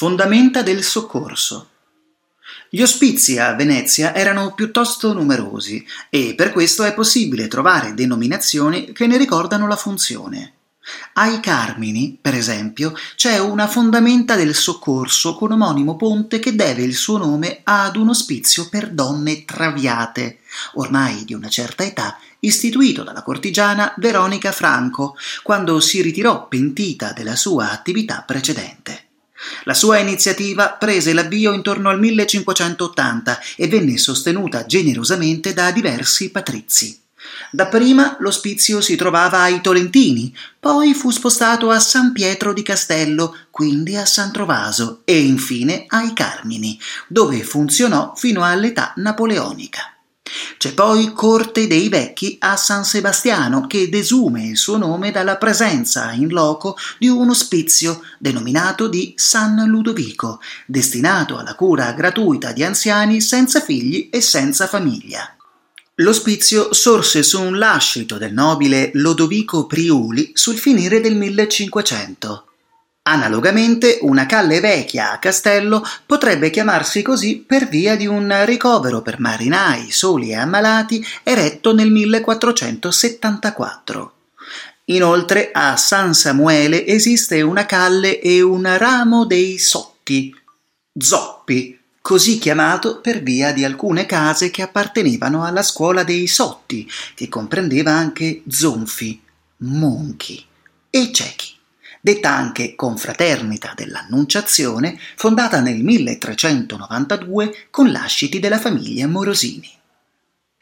Fondamenta del soccorso. Gli ospizi a Venezia erano piuttosto numerosi e per questo è possibile trovare denominazioni che ne ricordano la funzione. Ai Carmini, per esempio, c'è una fondamenta del soccorso con omonimo ponte che deve il suo nome ad un ospizio per donne traviate, ormai di una certa età, istituito dalla cortigiana Veronica Franco, quando si ritirò pentita della sua attività precedente. La sua iniziativa prese l'avvio intorno al 1580 e venne sostenuta generosamente da diversi patrizi. Dapprima l'ospizio si trovava ai Tolentini, poi fu spostato a San Pietro di Castello, quindi a San Trovaso e infine ai Carmini, dove funzionò fino all'età napoleonica. C'è poi Corte dei Vecchi a San Sebastiano, che desume il suo nome dalla presenza in loco di un ospizio denominato di San Ludovico, destinato alla cura gratuita di anziani senza figli e senza famiglia. L'ospizio sorse su un lascito del nobile Lodovico Priuli sul finire del 1500. Analogamente, una calle vecchia a Castello potrebbe chiamarsi così per via di un ricovero per marinai soli e ammalati eretto nel 1474. Inoltre a San Samuele esiste una calle e un ramo dei Sotti, Zoppi, così chiamato per via di alcune case che appartenevano alla scuola dei Sotti, che comprendeva anche zonfi, monchi e ciechi detta anche Confraternita dell'Annunciazione, fondata nel 1392 con lasciti della famiglia Morosini.